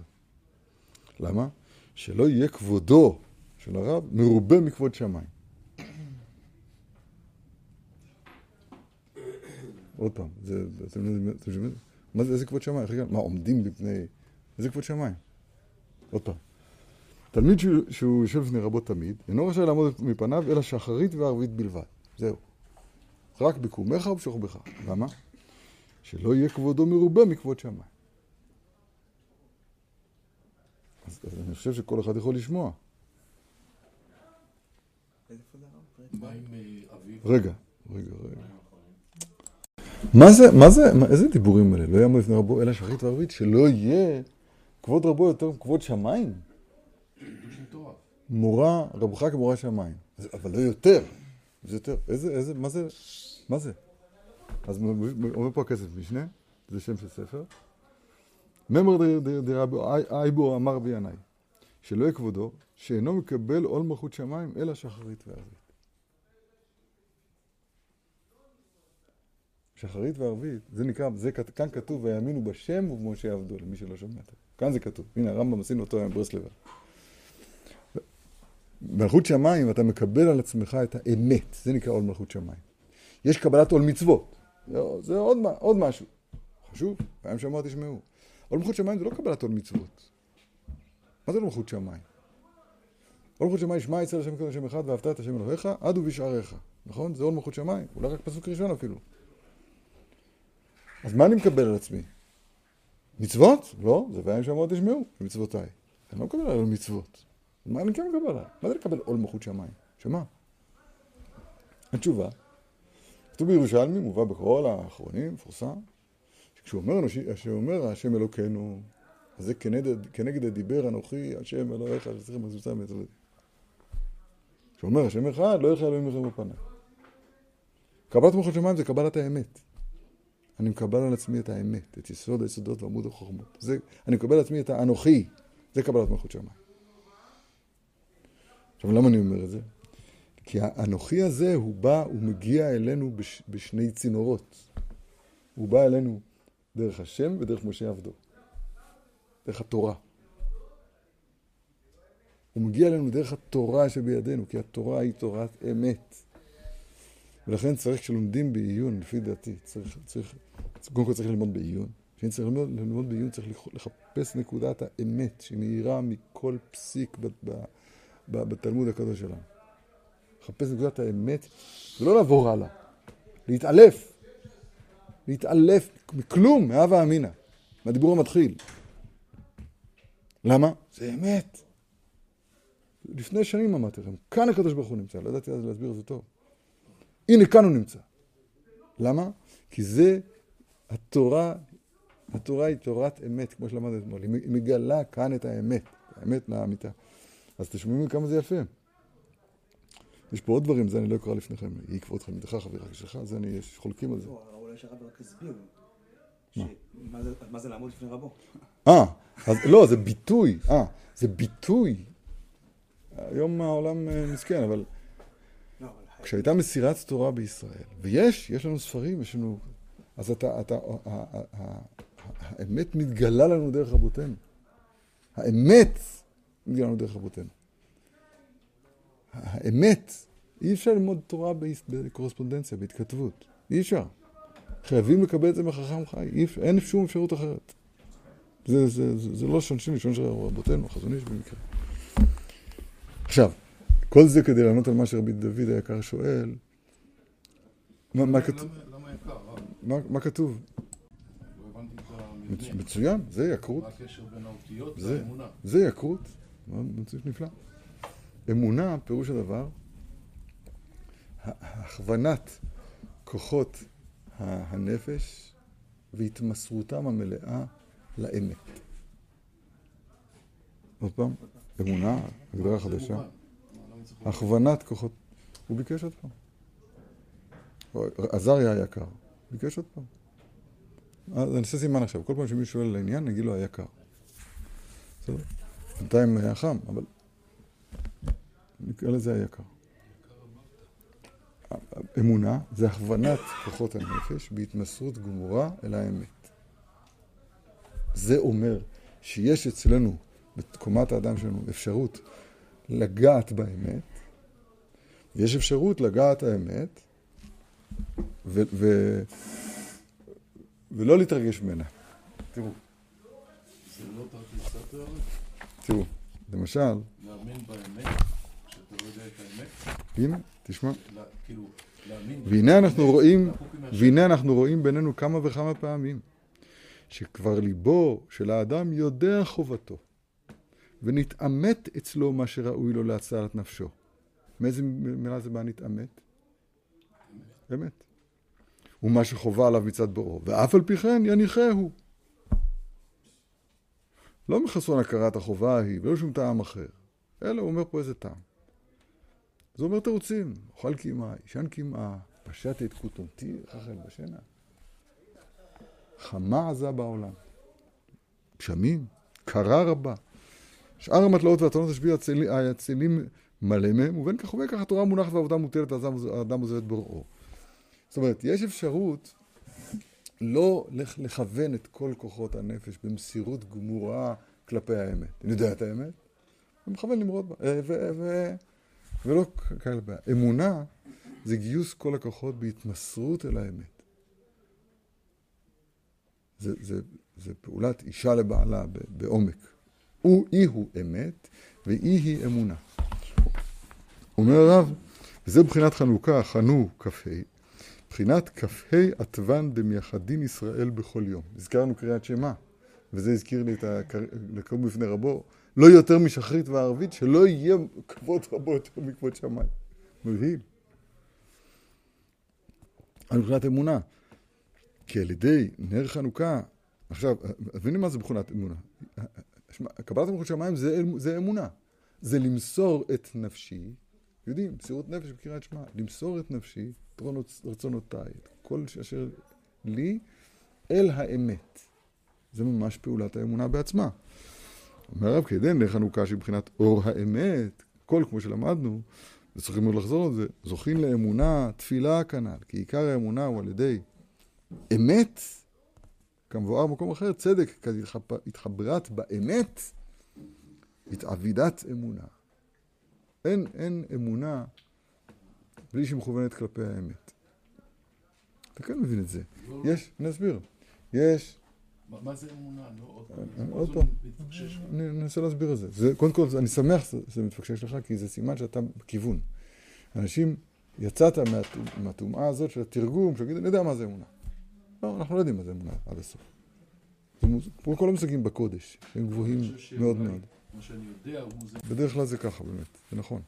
Speaker 1: למה? שלא יהיה כבודו של הרב מרובה מכבוד שמיים. עוד פעם, זה, אתם יודעים? מה זה, איזה כבוד שמיים? מה, עומדים בפני... איזה כבוד שמיים? עוד פעם. תלמיד שהוא, שהוא יושב לפני רבו תמיד, אינו רשאי לעמוד מפניו, אלא שחרית וערבית בלבד. זהו. רק בקומך ובשוכבך. למה? שלא יהיה כבודו מרובה מכבוד שמיים. אז, אז אני חושב שכל אחד יכול לשמוע.
Speaker 2: איזה כבוד הרב?
Speaker 3: אה?
Speaker 1: רגע, רגע, רגע. מה זה, מה זה, מה, איזה דיבורים האלה? לא יעמוד לפני רבו אלא שחרית וערבית, שלא יהיה כבוד רבו יותר מכבוד שמיים? מורה, רבך כמורה שמיים. אז- אבל לא יותר. זה יותר. איזה, איזה, מה זה, מה זה? אז אומר פה הכסף משנה, זה שם של ספר. ממר דרבו אי- אייבו אמר בינאי, שלא יהיה כבודו, שאינו מקבל עול מלכות שמיים, אלא שחרית וערבית. שחרית וערבית, זה נקרא, זה, כאן כתוב, ויאמינו בשם ובמשה יעבדו, למי שלא שומע. כאן זה כתוב. הנה, הרמב"ם עשינו אותו עם ברסלבר. מלכות שמיים, אתה מקבל על עצמך את האמת, זה נקרא עול מלכות שמיים. יש קבלת עול מצוות, זה, זה עוד, עוד משהו. חשוב, פעם שאמר תשמעו. עול מלכות שמיים זה לא קבלת עול מצוות. מה זה עול מלכות שמיים? עול מלכות שמיים, שמע ישראל השם קודש השם אחד ואהבת את השם אלוהיך, עד ובשעריך. נכון? זה עול מלכות שמיים, אולי רק פסוק ראשון אפילו. אז מה אני מקבל על עצמי? מצוות? לא, זה וים שאמרו תשמעו, מצוותיי. אני לא מקבל על מצוות. מה אני כן מקבל עליו? מה זה לקבל עול מלכות שמיים? שמה? התשובה, כתוב בירושלמי, מובא בכל האחרונים, מפורסם, שכשהוא אומר, השם אלוקינו, אז זה כנגד, כנגד הדיבר אנוכי, השם אלוהיך, שצריכים מזוזם ויצלם. כשאומר השם אחד, לא יחיה אלוהים לכם בפניו. קבלת מלכות שמיים זה קבלת האמת. אני מקבל על עצמי את האמת, את יסוד היסודות ועמוד החוכמות. זה, אני מקבל על עצמי את האנוכי, זה קבלת מלכות שמיים. עכשיו, למה אני אומר את זה? כי האנוכי הזה, הוא בא, הוא מגיע אלינו בש, בשני צינורות. הוא בא אלינו דרך השם ודרך משה עבדו. דרך התורה. הוא מגיע אלינו דרך התורה שבידינו, כי התורה היא תורת אמת. ולכן צריך, כשלומדים בעיון, לפי דעתי, צריך, צריך, קודם כל צריך ללמוד בעיון. כשאני צריך ללמוד, ללמוד בעיון, צריך לח- לחפש נקודת האמת שמאירה מכל פסיק ב, ב, ב, בתלמוד הקדוש שלנו. לחפש נקודת האמת, ולא לעבור הלאה. להתעלף. להתעלף מכלום, מהווה אמינא. מהדיבור המתחיל. למה? זה אמת. לפני שנים אמרתי לכם, כאן הקדוש ברוך הוא נמצא, לא ידעתי אז להסביר את זה טוב. הנה, כאן הוא נמצא. למה? כי זה התורה, התורה היא תורת אמת, כמו שלמדנו אתמול. היא מגלה כאן את האמת, האמת לאמיתה. אז תשמעו כמה זה יפה. יש פה עוד דברים, זה אני לא אקרא לפניכם. יהי כבוד תלמידך, חברך שלך, זה אני, יש חולקים על זה.
Speaker 2: לא, אולי שהרב רק הסביר. מה זה- לעמוד לפני רבו?
Speaker 1: אה, לא, זה ביטוי, אה, זה ביטוי. היום העולם אה, מסכן, אבל כשהייתה מסירת תורה בישראל, ויש, יש לנו ספרים, יש לנו... אז אתה, אתה, האמת מתגלה לנו דרך רבותינו. האמת מתגלה לנו דרך רבותינו. האמת, אי אפשר ללמוד תורה בקורספונדנציה, בהתכתבות. אי אפשר. חייבים לקבל את זה מחכם חי, אין שום אפשרות אחרת. זה, זה, זה, זה לא שונשין לשון של רבותינו, החזון איש במקרה. עכשיו, כל זה כדי לענות על מה שרבי דוד היקר שואל, מה, כתוב? מה?
Speaker 3: לא.
Speaker 1: מצוין, זה יקרות,
Speaker 3: מה הקשר בין האותיות
Speaker 1: זה,
Speaker 3: לאמונה?
Speaker 1: זה יקרות, מאוד מצוין נפלא. אמונה, פירוש הדבר, הכוונת כוחות הנפש והתמסרותם המלאה לאמת. עוד פעם, אמונה, הגדרה חדשה.
Speaker 3: מובן. מה, למה צריך-
Speaker 1: הכוונת כוחות, הוא ביקש עוד פעם. עזריה היקר, ביקש עוד פעם. אז אני אעשה סימן עכשיו, כל פעם שמישהו שואל על העניין, נגיד לו היקר. בסדר? בינתיים היה חם, אבל נקרא לזה היקר. אמונה זה הכוונת כוחות הנפש בהתמסרות גמורה אל האמת. זה אומר שיש אצלנו, בתקומת האדם שלנו, אפשרות לגעת באמת, ויש אפשרות לגעת האמת, ו- ו- ולא להתרגש ממנה. תראו,
Speaker 3: זה לא תרתי סתר,
Speaker 1: תראו, למשל,
Speaker 3: להאמין באמת, שאתה לא יודע את האמת,
Speaker 1: הנה, תשמע,
Speaker 3: כאילו, להאמין...
Speaker 1: והנה אנחנו רואים. והנה אנחנו רואים בינינו כמה וכמה פעמים, שכבר ליבו של האדם יודע חובתו, ונתעמת אצלו מה שראוי לו להצלת נפשו. מאיזה מילה זה בא נתעמת? אמת. ומה שחובה עליו מצד בוראו, ואף על פי כן יניחהו. לא מחסרון הכרת החובה ההיא, ולא שום טעם אחר, אלא הוא אומר פה איזה טעם. זה אומר תירוצים, אוכל קמעה, ישן קמעה, פשט את כותונתי, חכם בשינה. חמה עזה בעולם. גשמים, קרה רבה. שאר המטלאות והטענות השביעי הצלים מלא מהם, ובין כך ובין כך התורה מונחת והעבודה מוטלת, האדם עוזב את בוראו. זאת אומרת, יש אפשרות לא לכ- לכוון את כל כוחות הנפש במסירות גמורה כלפי האמת. אני יודע את האמת, ומכוון למרוד בה. אה, ו- ו- ולא כאלה בעיה. אמונה זה גיוס כל הכוחות בהתמסרות אל האמת. זה, זה, זה פעולת אישה לבעלה בעומק. הוא אי הוא אמת, ואי היא אמונה. אומר הרב, וזה בחינת חנוכה, חנו כ"ה, בחינת כ"ה עטבן דמייחדין ישראל בכל יום. הזכרנו קריאת שמע, וזה הזכיר לי את לקום בפני רבו, לא יותר משחרית וערבית, שלא יהיה כבוד רבו יותר מכבוד שמיים. מבהיל. על מבחינת אמונה. כי על ידי נר חנוכה, עכשיו, מבינים מה זה מבחינת אמונה? קבלת מלכות שמיים זה, זה אמונה. זה למסור את נפשי, יודעים, מסירות נפש בקריאת שמע, למסור את נפשי, את רצונותיי, את כל אשר לי, אל האמת. זה ממש פעולת האמונה בעצמה. אומר הרב כדין לחנוכה שבחינת אור האמת, כל כמו שלמדנו, וצריכים עוד לחזור על זה, זוכים לאמונה, תפילה כנ"ל, כי עיקר האמונה הוא על ידי אמת, כמבואר במקום אחר, צדק, כהתחברת באמת, התעבידת אמונה. אין, אין אמונה בלי שהיא מכוונת כלפי האמת. אתה כן מבין את זה. יש, אני אסביר. יש,
Speaker 3: מה- זה אמונה? לא עוד פעם.
Speaker 1: אה. אני אנסה להסביר את זה. קודם כל, אני שמח שזה מתפקשש לך, כי זה סימן שאתה בכיוון. אנשים, יצאת מהטומ- מהטומאה הזאת של התרגום, שיגיד, אני יודע מה זה אמונה. לא, אנחנו לא יודעים מה זה אמונה עד הסוף. כמו כל המושגים בקודש, הם גבוהים מאוד מאוד.
Speaker 3: שאני יודע הוא זה...
Speaker 1: בדרך כלל זה ככה באמת, זה נכון.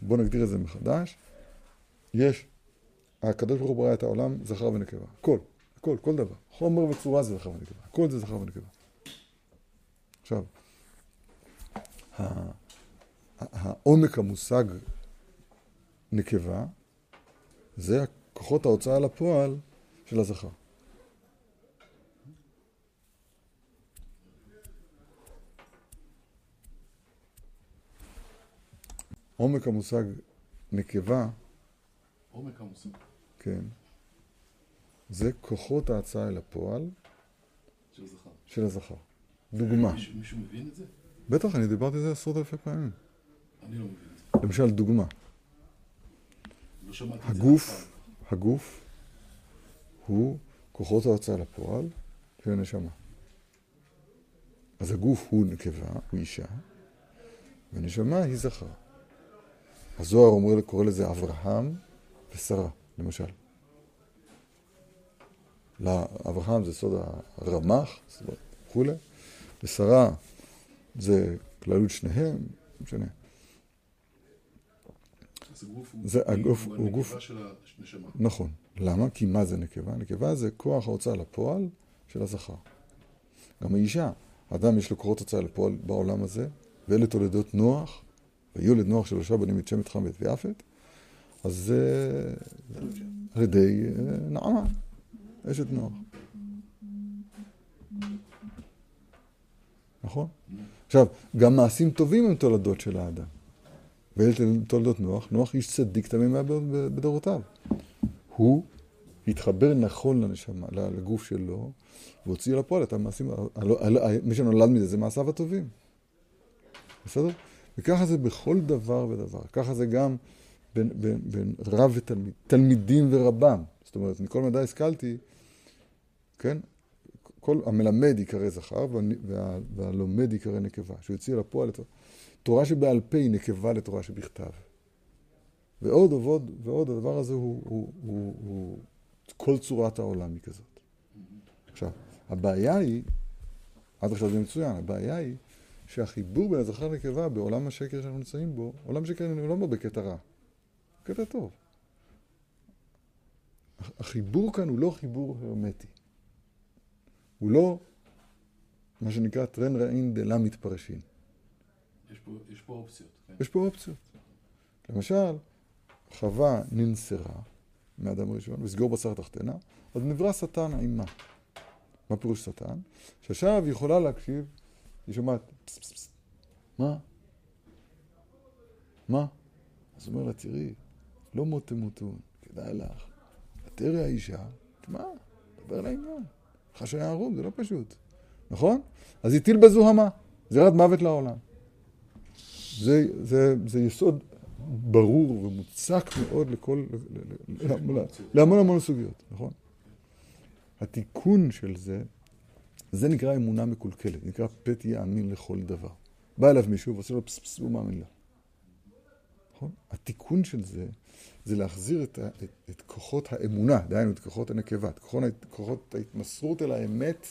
Speaker 1: בואו נגדיר את זה מחדש. יש, הקדוש ברוך הוא ברא את העולם זכר ונקבה. הכל, הכל, כל דבר. חומר וצורה זה זכר ונקבה. הכל זה זכר ונקבה. עכשיו, העומק המושג נקבה זה כוחות ההוצאה לפועל של הזכר. עומק המושג נקבה,
Speaker 3: עומק המושג.
Speaker 1: כן, זה כוחות ההצעה אל הפועל
Speaker 3: של זכר.
Speaker 1: של הזכר. דוגמה.
Speaker 3: מישהו- מישהו מבין את זה?
Speaker 1: בטח, אני דיברתי על זה עשרות אלפי פעמים.
Speaker 3: אני לא מבין את זה.
Speaker 1: למשל, דוגמה.
Speaker 3: לא שמעתי את זה.
Speaker 1: הגוף. הגוף הוא כוחות ההוצאה לפועל של הנשמה. אז הגוף הוא נקבה, הוא אישה, והנשמה היא זכר. הזוהר אומר, קורא לזה אברהם ושרה, למשל. לאברהם זה סוד הרמ"ח וכולי, ושרה זה כללות שניהם, לא משנה.
Speaker 3: אז הגוף הוא...
Speaker 1: זה הגוף- הוא
Speaker 3: הנקבה
Speaker 1: גוף-
Speaker 3: של הנשמה.
Speaker 1: נכון. למה? כי מה זה נקבה? נקבה זה כוח ההוצאה לפועל של הזכר. גם האישה, האדם יש לו כוחות הוצאה לפועל בעולם הזה, ואלה תולדות נוח, ויולד נוח שלושה בנים את שמת ואת ויפת, אז זה על ידי אה, נעמה, אשת נוח. נכון? עכשיו, גם מעשים טובים הם תולדות של האדם. ואלה תולדות נוח, נוח איש צדיק תמים היה בדורותיו. הוא התחבר נכון לנשמה, לגוף שלו, והוציא לפועל את המעשים, מי שנולד מזה זה מעשיו הטובים. בסדר? וככה זה בכל דבר ודבר. ככה זה גם בין, בין, בין רב ותלמיד, תלמידים ורבם. זאת אומרת, מכל מדע השכלתי, כן? כל המלמד ייקרא זכר וה, והלומד ייקרא נקבה. שהוא יוציא לפועל את תורה שבעל פה היא נקבה לתורה שבכתב. ועוד ועוד ועוד, הדבר הזה הוא, הוא, הוא, הוא כל צורת העולם היא כזאת. עכשיו, הבעיה היא, עד עכשיו זה מצוין, הבעיה היא שהחיבור בין הזכר לנקבה בעולם השקר שאנחנו נמצאים בו, עולם שקר אני לא אומר בקטע רע, קטע טוב. החיבור כאן הוא לא חיבור הרמטי. הוא לא מה שנקרא טרן רעין דלה מתפרשין.
Speaker 3: יש פה, יש פה אופציות. כן.
Speaker 1: יש פה אופציות. למשל, חווה ננסרה מאדם ראשון, וסגור בשר תחתנה, אז נברא שטן עימה. מה פירוש שטן? שעכשיו היא יכולה להקשיב, היא שומעת. מה? מה? אז הוא אומר לה, תראי, לא מות תמותון, כדאי לך. ותראה האישה, מה? דבר לעניין. חשאי ערום, זה לא פשוט. נכון? אז הטיל בזוהמה, זירת מוות לעולם. זה, זה, זה יסוד ברור ומוצק מאוד לכל, להמון המון סוגיות, נכון? התיקון של זה, זה נקרא אמונה מקולקלת, נקרא פת יאמין לכל דבר. בא אליו מישהו ועושה לו פס פס, הוא מאמין לה. נכון? התיקון של זה, זה להחזיר את, ה, את, את כוחות האמונה, דהיינו את כוחות הנקבה, את כוחות, כוחות ההתמסרות אל האמת,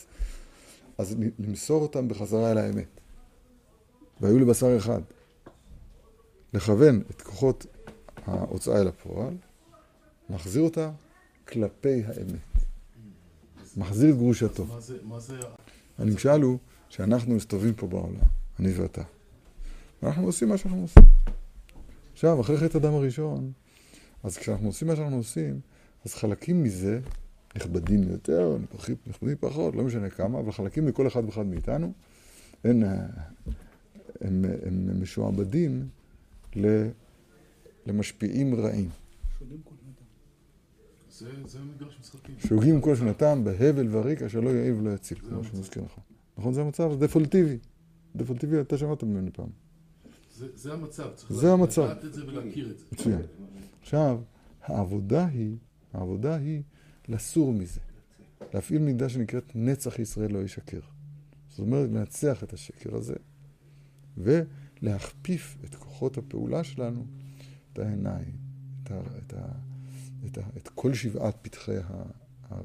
Speaker 1: אז למסור אותם בחזרה אל האמת. והיו לבשר אחד. לכוון את כוחות ההוצאה אל הפועל, מחזיר אותה כלפי האמת. מחזיר את גרושתו.
Speaker 3: מה זה.
Speaker 1: הנמשל הוא שאנחנו מסתובבים פה בעולם, אני ואתה. ואנחנו עושים מה שאנחנו עושים. עכשיו, אחרי חטא הדם הראשון, אז כשאנחנו עושים מה שאנחנו עושים, אז חלקים מזה נכבדים יותר, נכבדים פחות, לא משנה כמה, אבל חלקים מכל אחד ואחד מאיתנו, הם, הם, הם, הם משועבדים למשפיעים רעים. שוגים כל שנתם בהבל וריק אשר לא יעיל ולא יציל, כמו שמזכיר לך. נכון זה המצב? זה דפולטיבי. דפולטיבי, אתה שמעת ממני פעם.
Speaker 3: זה המצב, צריך
Speaker 1: לדעת
Speaker 3: את זה ולהכיר את זה.
Speaker 1: מצוין. עכשיו, העבודה היא, העבודה היא לסור מזה. להפעיל מידה שנקראת נצח ישראל לא ישקר. זאת אומרת, לנצח את השקר הזה. להכפיף את כוחות הפעולה שלנו, את העיניים, את, ה, את, ה, את, ה, כל שבעת פתחי ה, ה,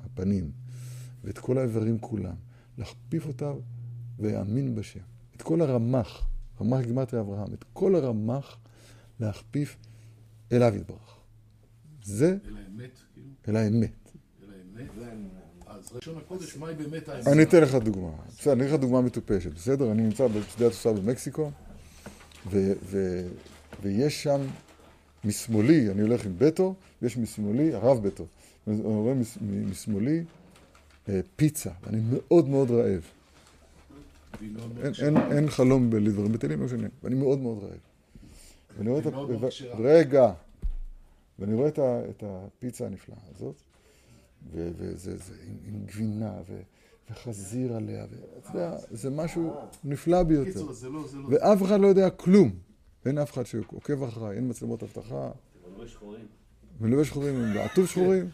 Speaker 1: הפנים, ואת כל האיברים כולם, להכפיף אותם ויאמין בשם. את כל הרמ"ח, רמ"ח גימטרי אברהם, את כל הרמ"ח להכפיף אליו יתברך. זה...
Speaker 3: אל האמת, כאילו?
Speaker 1: אל האמת.
Speaker 3: אל האמת? אז ראשון הקודש, מהי באמת האמונה?
Speaker 1: אני אתן לך דוגמה. בסדר, אני אתן לך דוגמה מטופשת, בסדר? אני נמצא בשדה התוסעה במקסיקו, ויש שם משמאלי, אני הולך עם בטו, ויש משמאלי, הרב בטו. אני רואה משמאלי אה, פיצה, ואני מאוד מאוד רעב. אין חלום לדברים בטלים, לא משנה, ואני מאוד מאוד רעב. ואני רואה את ה... רגע. ואני רואה את הפיצה הנפלאה הזאת, וזה עם, עם גבינה, ו, וחזיר עליה, ואתה יודע, זה משהו נפלא ביותר.
Speaker 3: לא, לא-
Speaker 1: ואף אחד לא יודע כלום. אין אף אחד שעוקב אחריי, אין מצלמות אבטחה.
Speaker 4: ולובש שחורים.
Speaker 1: שחורים, ועטוב שחורים,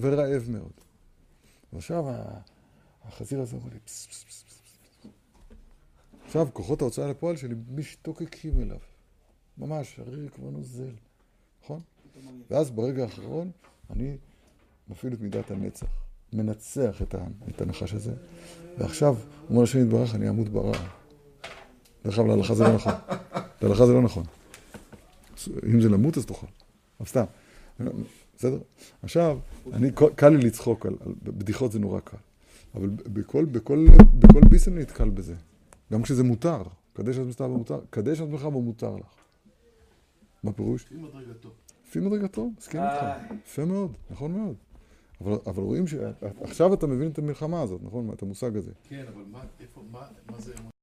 Speaker 1: ורעב מאוד. ועכשיו החזיר הזה אומר לי, פס פס פס פס. עכשיו, כוחות ההוצאה לפועל שלי משתוקקים אליו. ממש, הריר כבר נוזל, נכון? ואז ברגע האחרון, אני מפעיל את מידת הנצח, מנצח את, הנחש הזה, ועכשיו, אומר השם יתברך, אני אמות ברע. דרך אגב, להלכה זה לא נכון. להלכה זה לא נכון. אם זה למות, אז תאכל. אבל סתם. בסדר? עכשיו, אני, קל לי לצחוק על, על בדיחות זה נורא קל. אבל בכל, בכל, בכל ביס אני נתקל בזה. גם כשזה מותר. קדש את עצמך במותר, קדש את עצמך במותר לך. מה פירוש?
Speaker 3: לפי מדרגתו.
Speaker 1: לפי מדרגתו, מסכים. איתך. יפה מאוד, נכון מאוד. אבל, אבל רואים שעכשיו אתה מבין את המלחמה הזאת, נכון? את המושג הזה.
Speaker 3: כן, אבל מה, איפה, מה, מה זה?